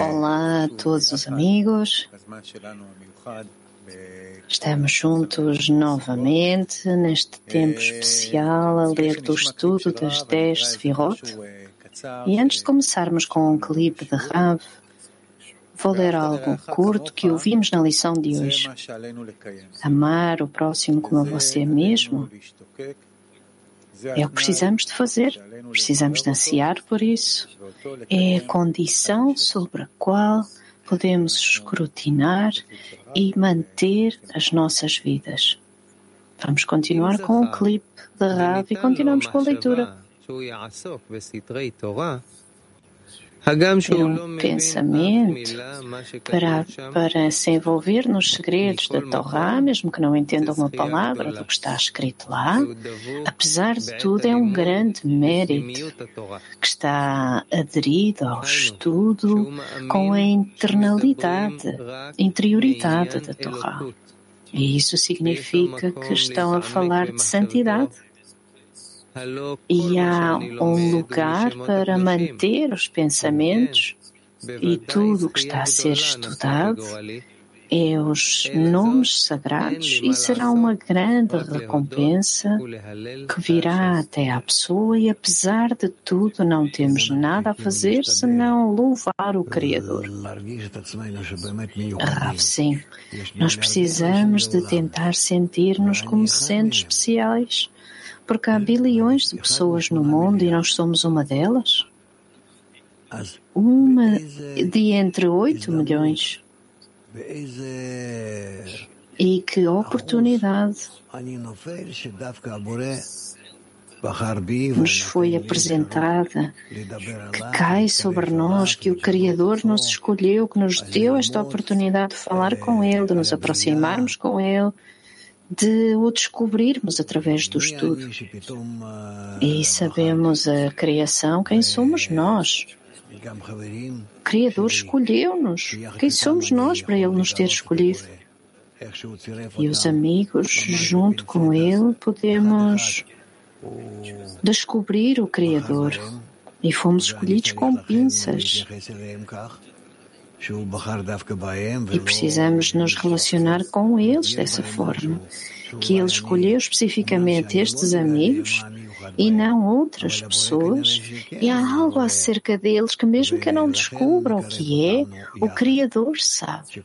Olá a todos os amigos. Estamos juntos novamente neste tempo especial a ler do estudo das 10 Sefirot. E antes de começarmos com um clipe de Rav, vou ler algo curto que ouvimos na lição de hoje. Amar o próximo como a você mesmo é o que precisamos de fazer. Precisamos de ansiar por isso. É a condição sobre a qual podemos escrutinar e manter as nossas vidas. Vamos continuar com o clipe de Rav e continuamos com a leitura. É um pensamento para, para se envolver nos segredos da Torá, mesmo que não entenda uma palavra do que está escrito lá. Apesar de tudo, é um grande mérito que está aderido ao estudo com a internalidade, interioridade da Torá. E isso significa que estão a falar de santidade e há um lugar para manter os pensamentos e tudo o que está a ser estudado é os nomes sagrados e será uma grande recompensa que virá até à pessoa e apesar de tudo não temos nada a fazer senão louvar o Criador. Rav, sim, nós precisamos de tentar sentir-nos como sendo especiais porque há bilhões de pessoas no mundo e nós somos uma delas? Uma de entre 8 milhões. E que oportunidade nos foi apresentada, que cai sobre nós, que o Criador nos escolheu, que nos deu esta oportunidade de falar com Ele, de nos aproximarmos com Ele de o descobrirmos através do estudo. E sabemos a criação, quem somos nós. O Criador escolheu-nos. Quem somos nós para Ele nos ter escolhido? E os amigos, junto com Ele, podemos descobrir o Criador. E fomos escolhidos com pinças. E precisamos nos relacionar com eles dessa forma, que ele escolheu especificamente estes amigos e não outras pessoas, e há algo acerca deles que, mesmo que eu não descubra o que é, o Criador sabe.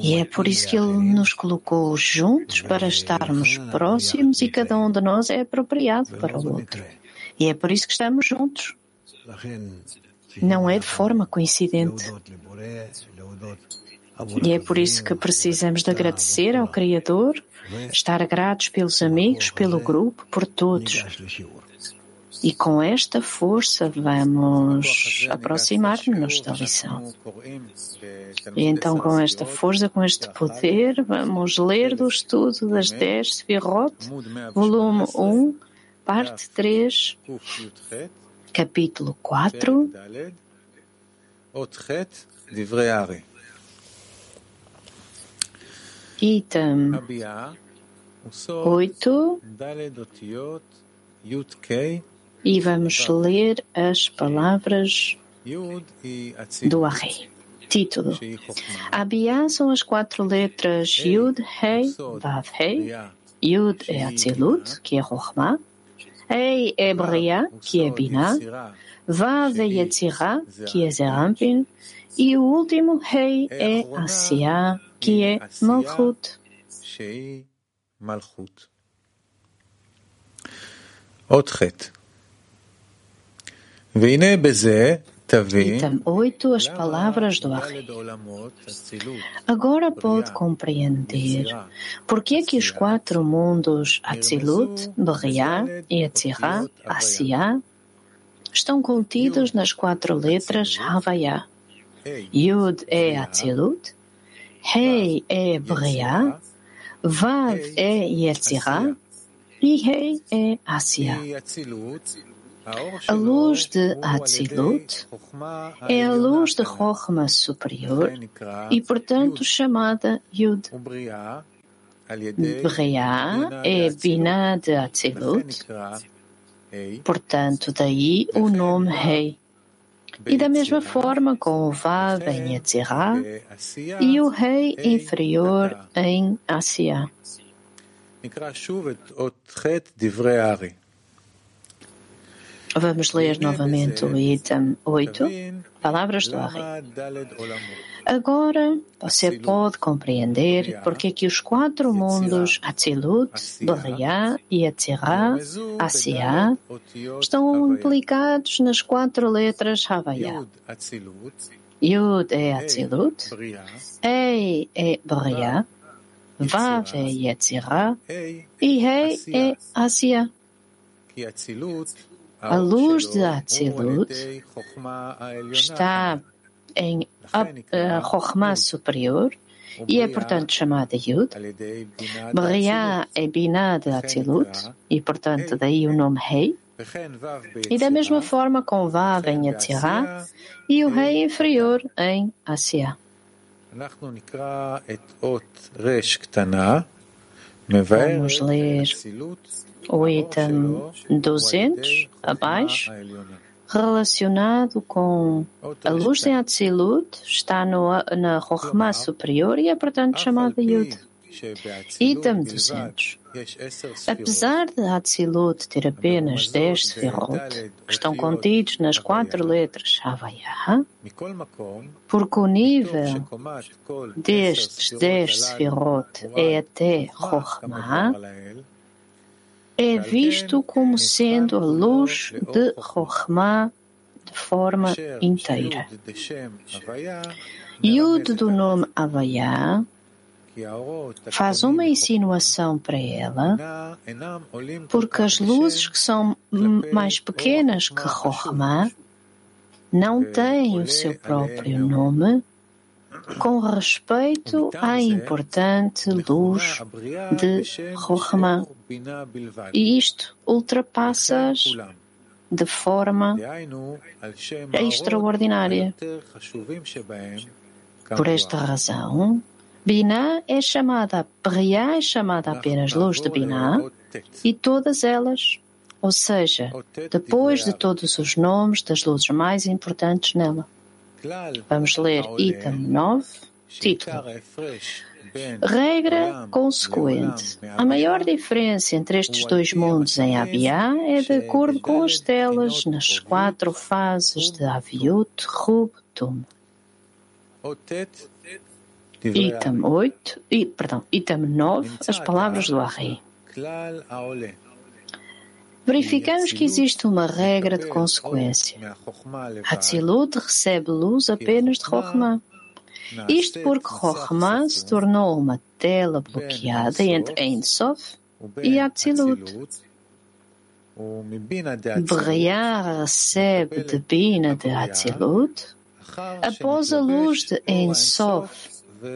E é por isso que Ele nos colocou juntos para estarmos próximos e cada um de nós é apropriado para o outro. E é por isso que estamos juntos. Não é de forma coincidente. E é por isso que precisamos de agradecer ao Criador, estar gratos pelos amigos, pelo grupo, por todos. E com esta força vamos aproximar-nos da lição. E então, com esta força, com este poder, vamos ler do estudo das 10 Sfirot, volume 1, parte 3, capítulo 4. Item 8. E vamos ler as palavras do Arrei. Título. Abia são as quatro letras Yud, Hei, Vav, Hei. Yud é Atzilut, que é Rochma. ה' אה, בריאה, כי הבינה, ו' ויצירה, כי איזה רמפין, y אולטימו Hei אה, עשייה, כי que אה, מלכות. עוד חטא. והנה בזה Item 8, as palavras do Arri. Agora pode compreender por que que os quatro mundos Atzilut, Beriah, Yetzirah, Asiah estão contidos nas quatro letras Havaya. Yud é Atzilut, Hei é Beriah, Vav é Yetzirah e Hei é Asiah. A luz de Atzilut é a luz de Chochma superior e, portanto, chamada Yud. Bria é Binah de Atzilut Portanto, daí o nome Rei. E da mesma forma com o Vav em Yetzirah e o Rei inferior em Asiá. Vamos ler novamente o item 8, palavras do Ari. Agora você pode compreender porque que os quatro mundos Atzilut, Bariah, Yetzirah, Asiá estão implicados nas quatro letras Havaya. Yud é Atzilut, Ei é Bariah, Vav é Yetzirah e Rei é Asiá. A luz de Atzilut está em Chokhmah superior e é, portanto, chamada Yud. Bariah é Binah de Atzilut e, portanto, daí o nome Rei. E da mesma forma com Vav em Yetzirah e o Rei inferior em Asiá. Vamos ler o item 200 abaixo, relacionado com a luz em Atzilut, está no, na Rochma superior e é, portanto, chamada Yud. Item 200. Apesar de Atzilut ter apenas 10 Sefirot, que estão contidos nas quatro letras Havaya, porque o nível destes 10 Sefirot é até Chokhmah, é visto como sendo a luz de Rochma de forma inteira. Yud do nome Havaya faz uma insinuação para ela, porque as luzes que são mais pequenas que Rochma não têm o seu próprio nome com respeito à importante luz de Rohma. E isto ultrapassa-as de forma extraordinária. Por esta razão, Binah é chamada, Briah é chamada apenas luz de Binah e todas elas, ou seja, depois de todos os nomes das luzes mais importantes nela. Vamos ler item 9, título. Regra consequente. A maior diferença entre estes dois mundos em Abiá é de acordo com as telas nas quatro fases de Aviut, Rub, Tum. Item 8, e, perdão, item 9, as palavras do Arri. Verificamos que existe uma regra de consequência. Hatzilut recebe luz apenas de Chokhmah. Isto porque Chokhmah se tornou uma tela bloqueada entre Ein Sof e Hatzilut. Briar recebe de Bina de Hatzilut após a luz de Ein Sof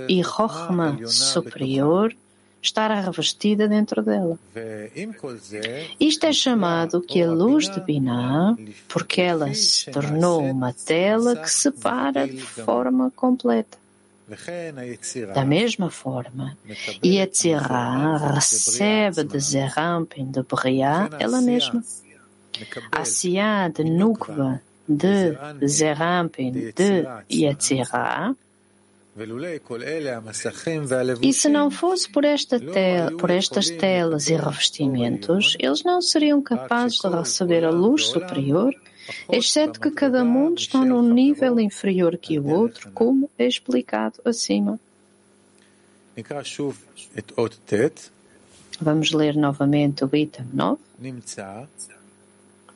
e Chokhmah superior estar revestida dentro dela. Isto é chamado que a luz de Binah, porque ela se tornou uma tela que separa de forma completa. Da mesma forma, Yetzirah recebe de Zerampin de Briah ela mesma. Asiá de Nukva de Zerampin de Yetzirah e se não fosse por, esta tela, por estas telas e revestimentos, eles não seriam capazes de receber a luz superior, exceto que cada mundo está num nível inferior que o outro, como é explicado acima. Vamos ler novamente o item 9.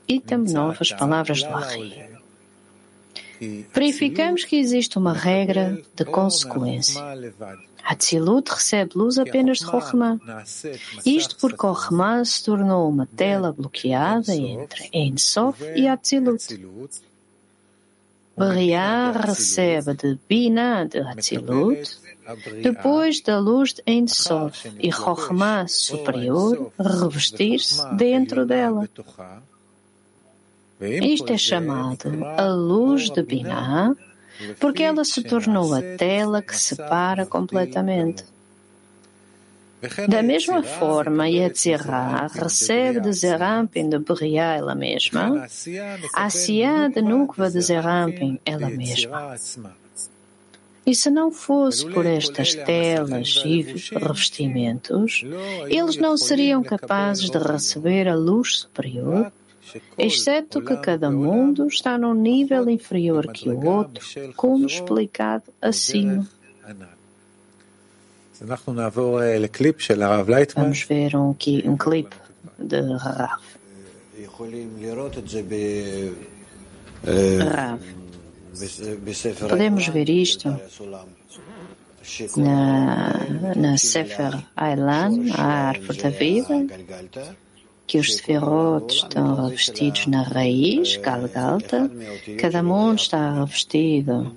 Item 9, as palavras do Arri. Verificamos que existe uma regra de consequência. Atzilut recebe luz apenas de Rohma. Isto porque Rohma se tornou uma tela bloqueada entre Ein Sof e Atzilut. Bariah recebe de Bina de Atzilut, depois da luz de Ein Sof e Rohma superior revestir-se dentro dela. Isto é chamado a luz de Binah, porque ela se tornou a tela que separa completamente. Da mesma forma, Yetzirah recebe de Zerampin de Beriah ela mesma, a Asiá de Nukva de Zerampin. Ela mesma. E se não fosse por estas telas e revestimentos, eles não seriam capazes de receber a luz superior, exceto que cada mundo está num nível inferior que o outro, como explicado acima. Vamos ver um, um clipe de Rav. Rav. Podemos ver isto? na, na Sefer Ailan, a árvore da vida, que os sefirot estão revestidos na raiz, Galgalta, cada mundo está revestido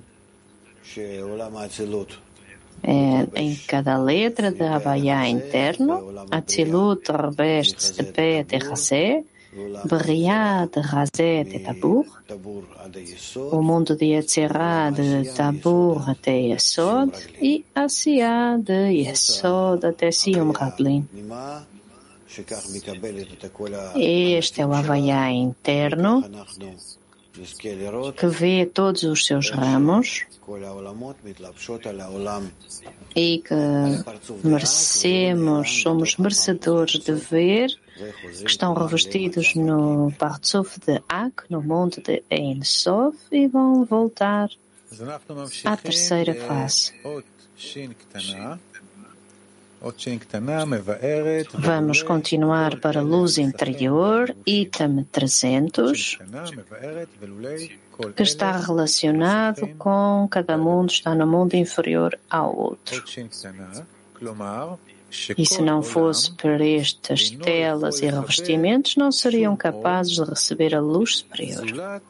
é, em cada letra de Havaiá interno, Atzilut reveste-se de pé de Rasé, Beriá de Razé de Tabur, o mundo de Yetzirah de Tabur até Yesod e Asiá de Yesod até Sium Rablin. Este é o Havaiá interno que vê todos os seus ramos e que merecemos, somos merecedores de ver que estão revestidos no Partzuf de Ak, no monte de Ein Sof, e vão voltar à terceira fase. Vamos continuar para a luz interior, item 300, que está relacionado com cada mundo, está no mundo inferior ao outro. E se não fosse por estas telas e revestimentos, não seriam capazes de receber a luz superior.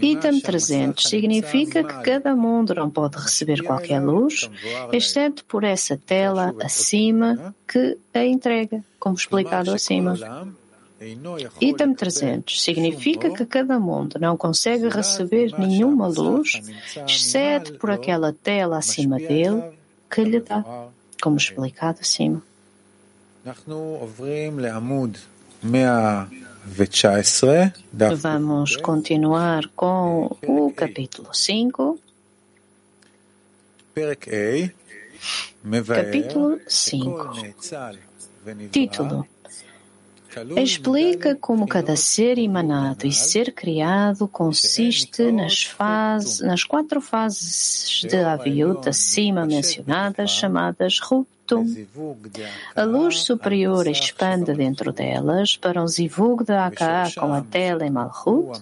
Item 300 significa que cada mundo não pode receber qualquer luz, exceto por essa tela acima que a entrega, como explicado acima. Item 300 significa que cada mundo não consegue receber nenhuma luz, exceto por aquela tela acima dele que lhe dá como explicado acima. Vamos continuar com o capítulo 5. Capítulo 5. Título explica como cada ser emanado e ser criado consiste nas, fases, nas quatro fases de Aviut acima mencionadas, chamadas Ruptum. A luz superior expande dentro delas para um zivug de Aka com a tela em Malchut,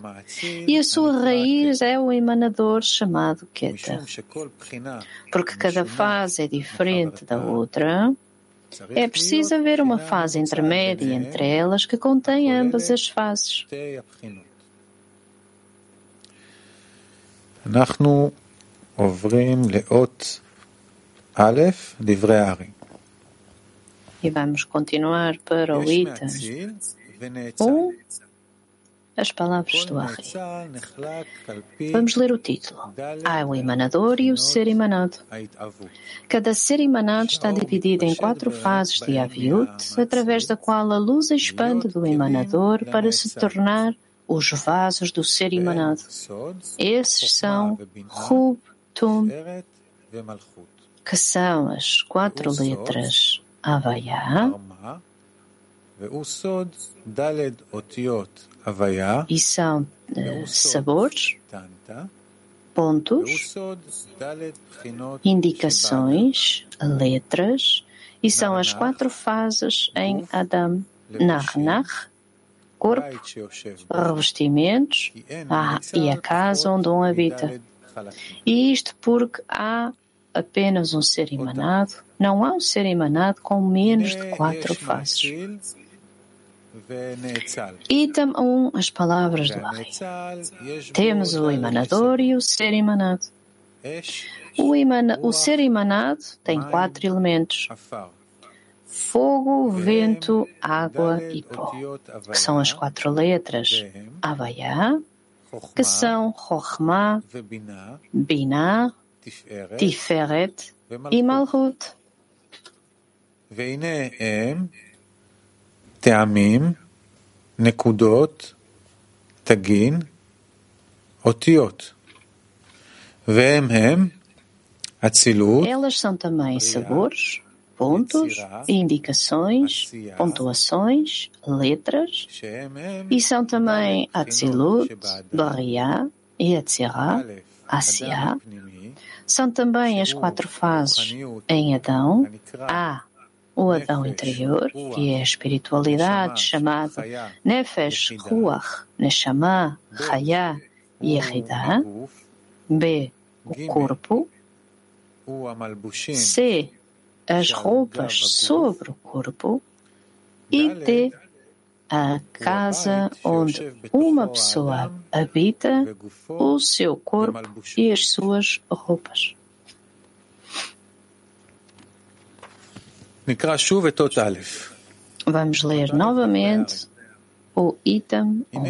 e a sua raiz é o emanador chamado Keter. Porque cada fase é diferente da outra, é preciso haver uma fase intermédia entre elas que contém ambas as fases. אנחנו עוברים לאות א', דברי הארי. E vamos continuar para o item 1, as palavras do Ari. Vamos ler o título. Há o emanador e o ser emanado. Cada ser emanado está dividido em quatro fases de Aviut, através da qual a luz expande do emanador para se tornar os vasos do ser emanado. Esses são Rub, Tum, que são as quatro letras Havaiá, e são uh, sabores, pontos, indicações, letras, e são as quatro fases em Adam. Nar-nar, corpo, revestimentos e a casa onde um habita. E isto porque há apenas um ser emanado, não há um ser emanado com menos de quatro faces. Item 1, as palavras do Ari. Temos o emanador e o ser emanado. O, emana, o ser emanado tem quatro elementos: fogo, vento, água e pó, que são as quatro letras Havaiá, que são Chokhmah, Binah, Tiferet e Malhut. והנה הם טעמים, נקודות, תגין, אותיות. והם הם אצילות, Elas são também sabores, pontos, indicações, pontuações, letras, שהם הם e são também ד' Atzilut, בחינות שבאדם. Bariah e Atzirah, א', Asiá. אדם הפנימי, São também as quatro fases em Adão. Há o Adão interior, que é a espiritualidade chamada Nefesh, Ruach, Neshama, rayá e Eridá. B. O corpo. C. As roupas sobre o corpo. E D. A casa onde uma pessoa habita o seu corpo e as suas roupas. Vamos ler novamente o item 1.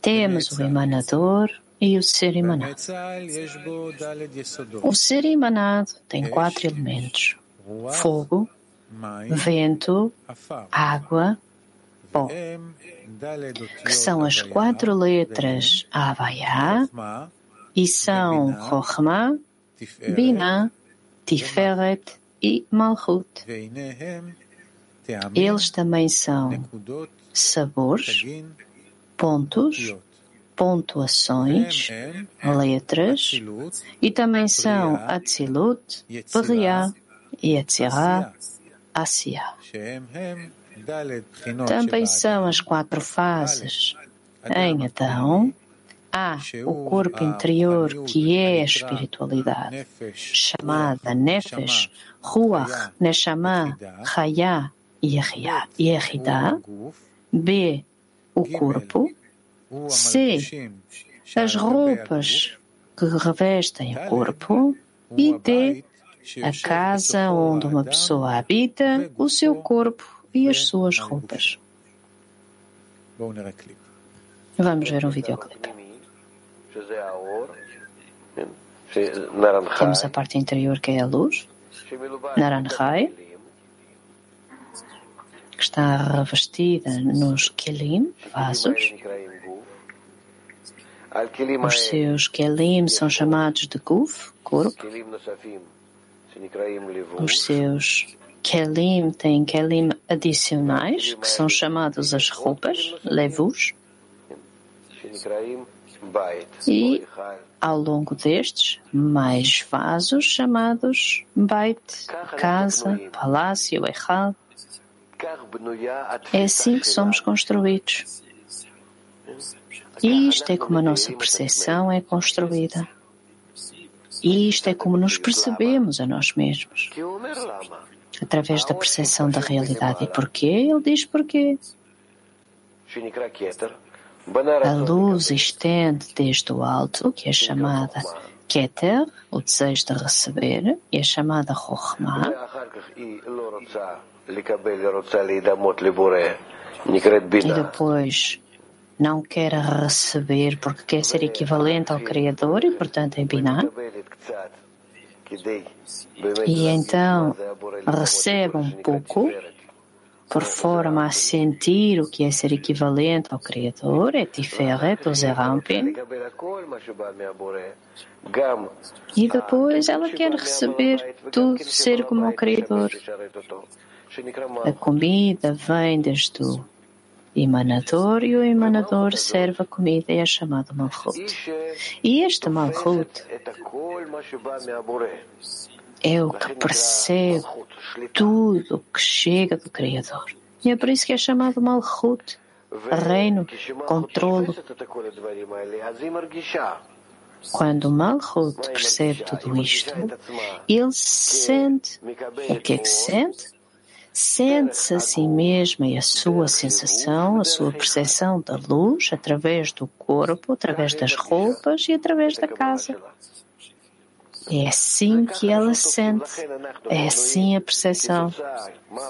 Temos o emanador e o ser emanado. O ser emanado tem quatro elementos: fogo, vento, água, pó, que são as quatro letras Avaya e são Rohma, Binah Tiferet e Malhut. Eles também são sabores, pontos, pontuações, letras, e também são Atzilut, e Yetzirah, Asia. Também são as quatro fases em Adão, ah, há o corpo interior que é a espiritualidade, chamada Nefesh, Ruach, Neshama, haya, e Erida. B. O corpo. C. As roupas que revestem o corpo. E D. A casa onde uma pessoa habita, o seu corpo e as suas roupas. Vamos ver um videoclipe. Temos a parte interior que é a luz, Naranjai, que está revestida nos kelim, vasos. Os seus kelim são chamados de guf, corpo. Os seus kelim têm kelim adicionais, que são chamados as roupas, levus. E, ao longo destes, mais vasos chamados Beit, casa, palácio, Echal. É assim que somos construídos. E isto é como a nossa percepção é construída. E isto é como nos percebemos a nós mesmos. Através da percepção da realidade. E porquê? Ele diz porquê. A luz estende desde o alto, que é chamada Keter, o desejo de receber, e é chamada Chokhmah. E depois não quer receber porque quer ser equivalente ao Criador e, portanto, é Binah. E então recebe um pouco por forma a sentir o que é ser equivalente ao Criador, é Tiferet Ozerampin. E depois ela quer receber tudo, ser como o Criador. A comida vem desde o emanador e o emanador serve a comida e é chamado Malchut. E este Malchut é o que percebe tudo o que chega do Criador. E é por isso que é chamado Malchut, reino, controlo. Quando Malchut percebe tudo isto, ele sente. O que é que sente? Sente-se a si mesmo e a sua sensação, a sua percepção da luz através do corpo, através das roupas e através da casa. É assim que ela sente. É assim a percepção.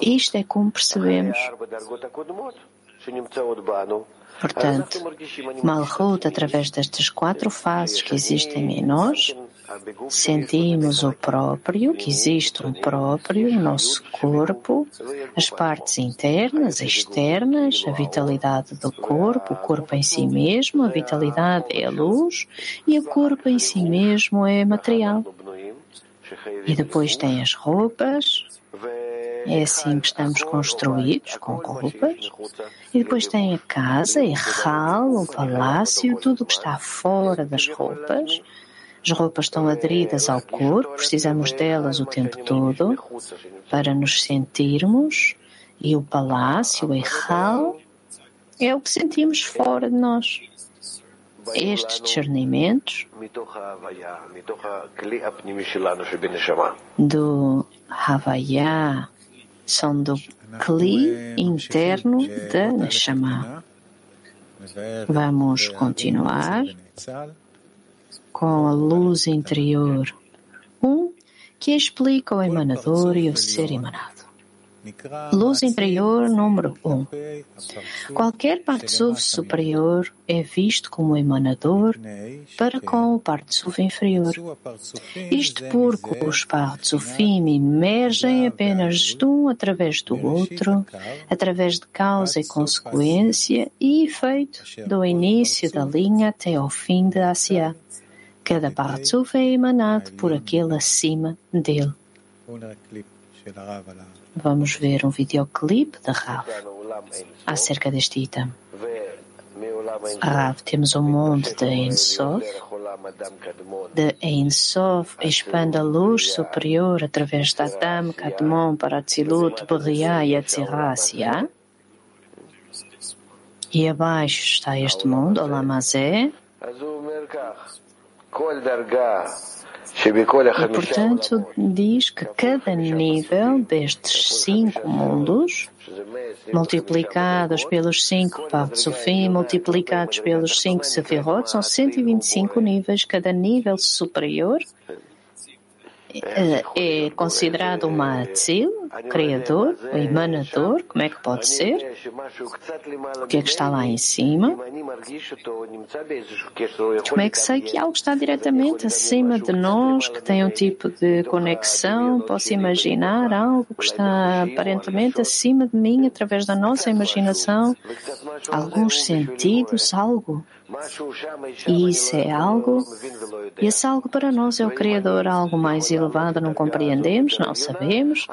Isto é como percebemos. Portanto, Malchut, através destas quatro fases que existem em nós, Sentimos o próprio, que existe um próprio em nosso corpo, as partes internas, externas, a vitalidade do corpo, o corpo em si mesmo, a vitalidade é a luz e o corpo em si mesmo é material. E depois tem as roupas, é assim que estamos construídos, com roupas. E depois tem a casa, a hall, o palácio, tudo que está fora das roupas. As roupas estão aderidas ao corpo, precisamos delas o tempo todo para nos sentirmos. E o palácio, o hall, é o que sentimos fora de nós. Estes discernimentos do Havaya são do Kli interno da Neshama. Vamos continuar com a luz interior, um que explica o emanador e o ser emanado. Luz interior número 1. Um. Qualquer Partsuf superior é visto como emanador para com o Partsuf inferior. Isto porque os Partsufim emergem apenas de um através do outro, através de causa e consequência e efeito do início da linha até ao fim da Asiá. Cada Partsuf é emanado por aquele acima dele. Vamos ver um videoclipe de Rav acerca deste item. Rav, temos um mundo de Ensof. De Ensof expande a luz superior através da Adam, Kadmon, para Atzilut, Beriah e Atzirá, E abaixo está este mundo, Olamazé. E, portanto, diz que cada nível destes cinco mundos, multiplicados pelos cinco Partsufim, multiplicados pelos cinco Sefirot, são 125 níveis. Cada nível superior é considerado uma Atzil, criador, emanador, como é que pode ser? O que é que está lá em cima? Como é que sei que algo está diretamente acima de nós, que tem um tipo de conexão? Posso imaginar algo que está aparentemente acima de mim através da nossa imaginação? Alguns sentidos, algo. E isso é algo, e esse algo para nós é o Criador, algo mais elevado, não compreendemos, não sabemos,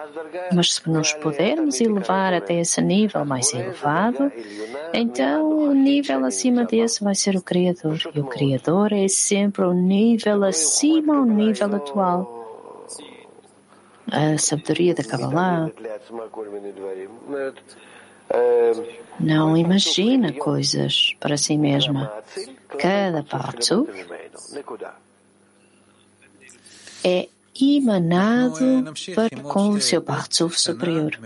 mas se nos pudermos elevar até esse nível mais elevado, então o nível acima desse vai ser o Criador, e o Criador é sempre o nível acima ao nível atual. A sabedoria da Kabbalah não imagina coisas para si mesma. Cada parto é emanado para com o seu parto superior.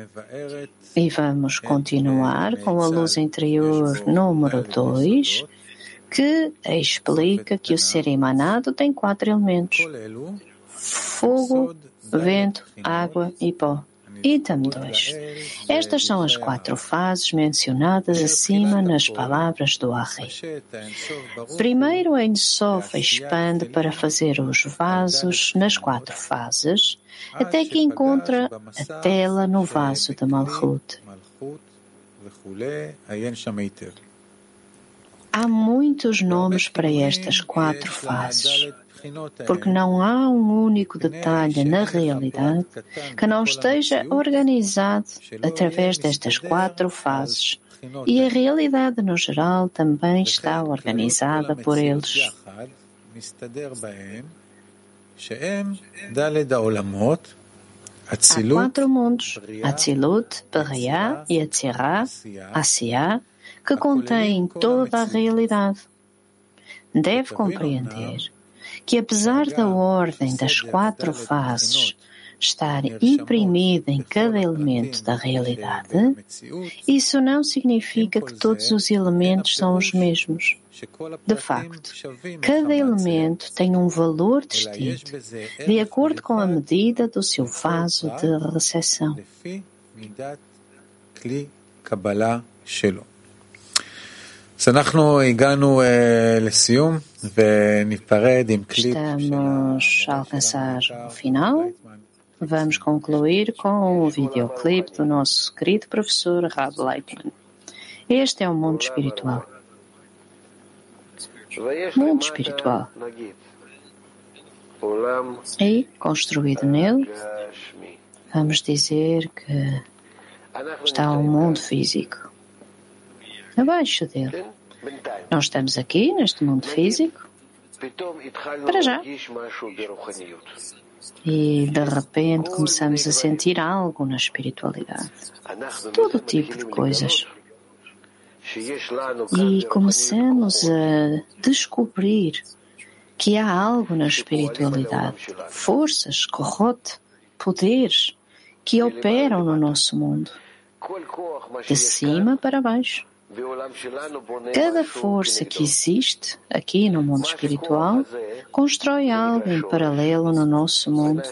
E vamos continuar com a luz interior número 2, que explica que o ser emanado tem quatro elementos: fogo, vento, água e pó. Item 2. Estas são as quatro fases mencionadas acima nas palavras do Arri. Primeiro, a Ensof expande para fazer os vasos nas quatro fases, até que encontra a tela no vaso da Malchut. Há muitos nomes para estas quatro fases porque não há um único detalhe na realidade que não esteja organizado através destas quatro fases. E a realidade no geral também está organizada por eles. Há quatro mundos, Atzilut, Beriah e Atzirá, Asiá, que contêm toda a realidade. Deve compreender que apesar da ordem das quatro fases estar imprimida em cada elemento da realidade, isso não significa que todos os elementos são os mesmos. De facto, cada elemento tem um valor distinto, de acordo com a medida do seu vaso de recepção. Estamos a alcançar o final. Vamos concluir com o videoclipe do nosso querido professor Rab Leitman. Este é o mundo espiritual. Mundo espiritual. E, construído nele, vamos dizer que está um mundo físico. Abaixo dele. Nós estamos aqui, neste mundo físico, para já. E de repente começamos a sentir algo na espiritualidade. Todo tipo de coisas. E começamos a descobrir que há algo na espiritualidade, forças, corrote, poderes que operam no nosso mundo, de cima para baixo. Cada força que existe aqui no mundo espiritual constrói algo em paralelo no nosso mundo.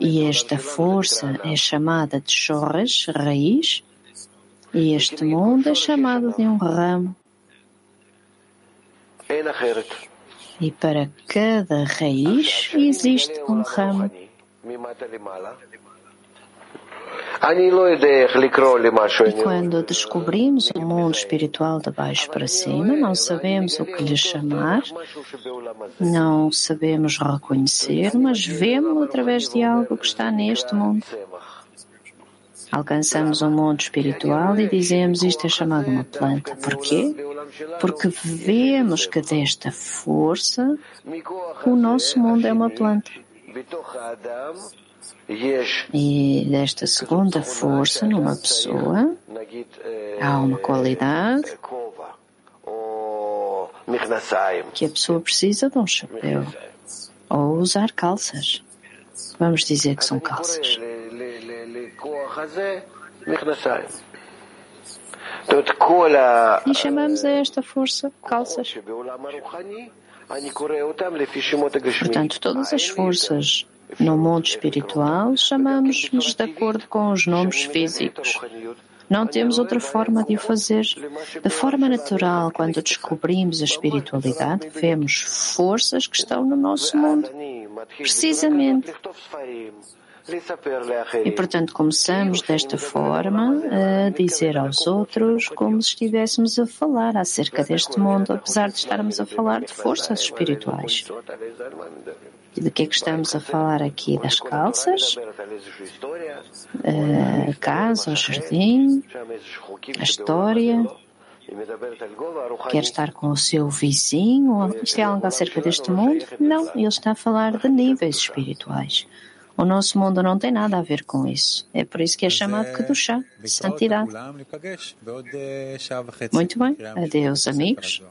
E esta força é chamada de chorras, raiz, e este mundo é chamado de um ramo. E para cada raiz existe um ramo. E quando descobrimos o mundo espiritual de baixo para cima, não sabemos o que lhe chamar, não sabemos reconhecer, mas vemos através de algo que está neste mundo. Alcançamos o um mundo espiritual e dizemos isto é chamado uma planta. Porquê? Porque vemos que desta força o nosso mundo é uma planta. E desta segunda força numa pessoa há uma qualidade que a pessoa precisa de um chapéu ou usar calças. Vamos dizer que são calças. E chamamos a esta força calças. Portanto, todas as forças no mundo espiritual chamamos-lhes de acordo com os nomes físicos. Não temos outra forma de o fazer. De forma natural, quando descobrimos a espiritualidade, vemos forças que estão no nosso mundo. Precisamente. E, portanto, começamos desta forma a dizer aos outros como se estivéssemos a falar acerca deste mundo, apesar de estarmos a falar de forças espirituais. E de que é que estamos a falar aqui? Das calças? A casa, o jardim, a história? Quer estar com o seu vizinho? Isto é algo acerca deste mundo? Não, ele está a falar de níveis espirituais. O nosso mundo não tem nada a ver com isso. É por isso que é chamado Kedushá, santidade. Muito bem. Adeus, amigos.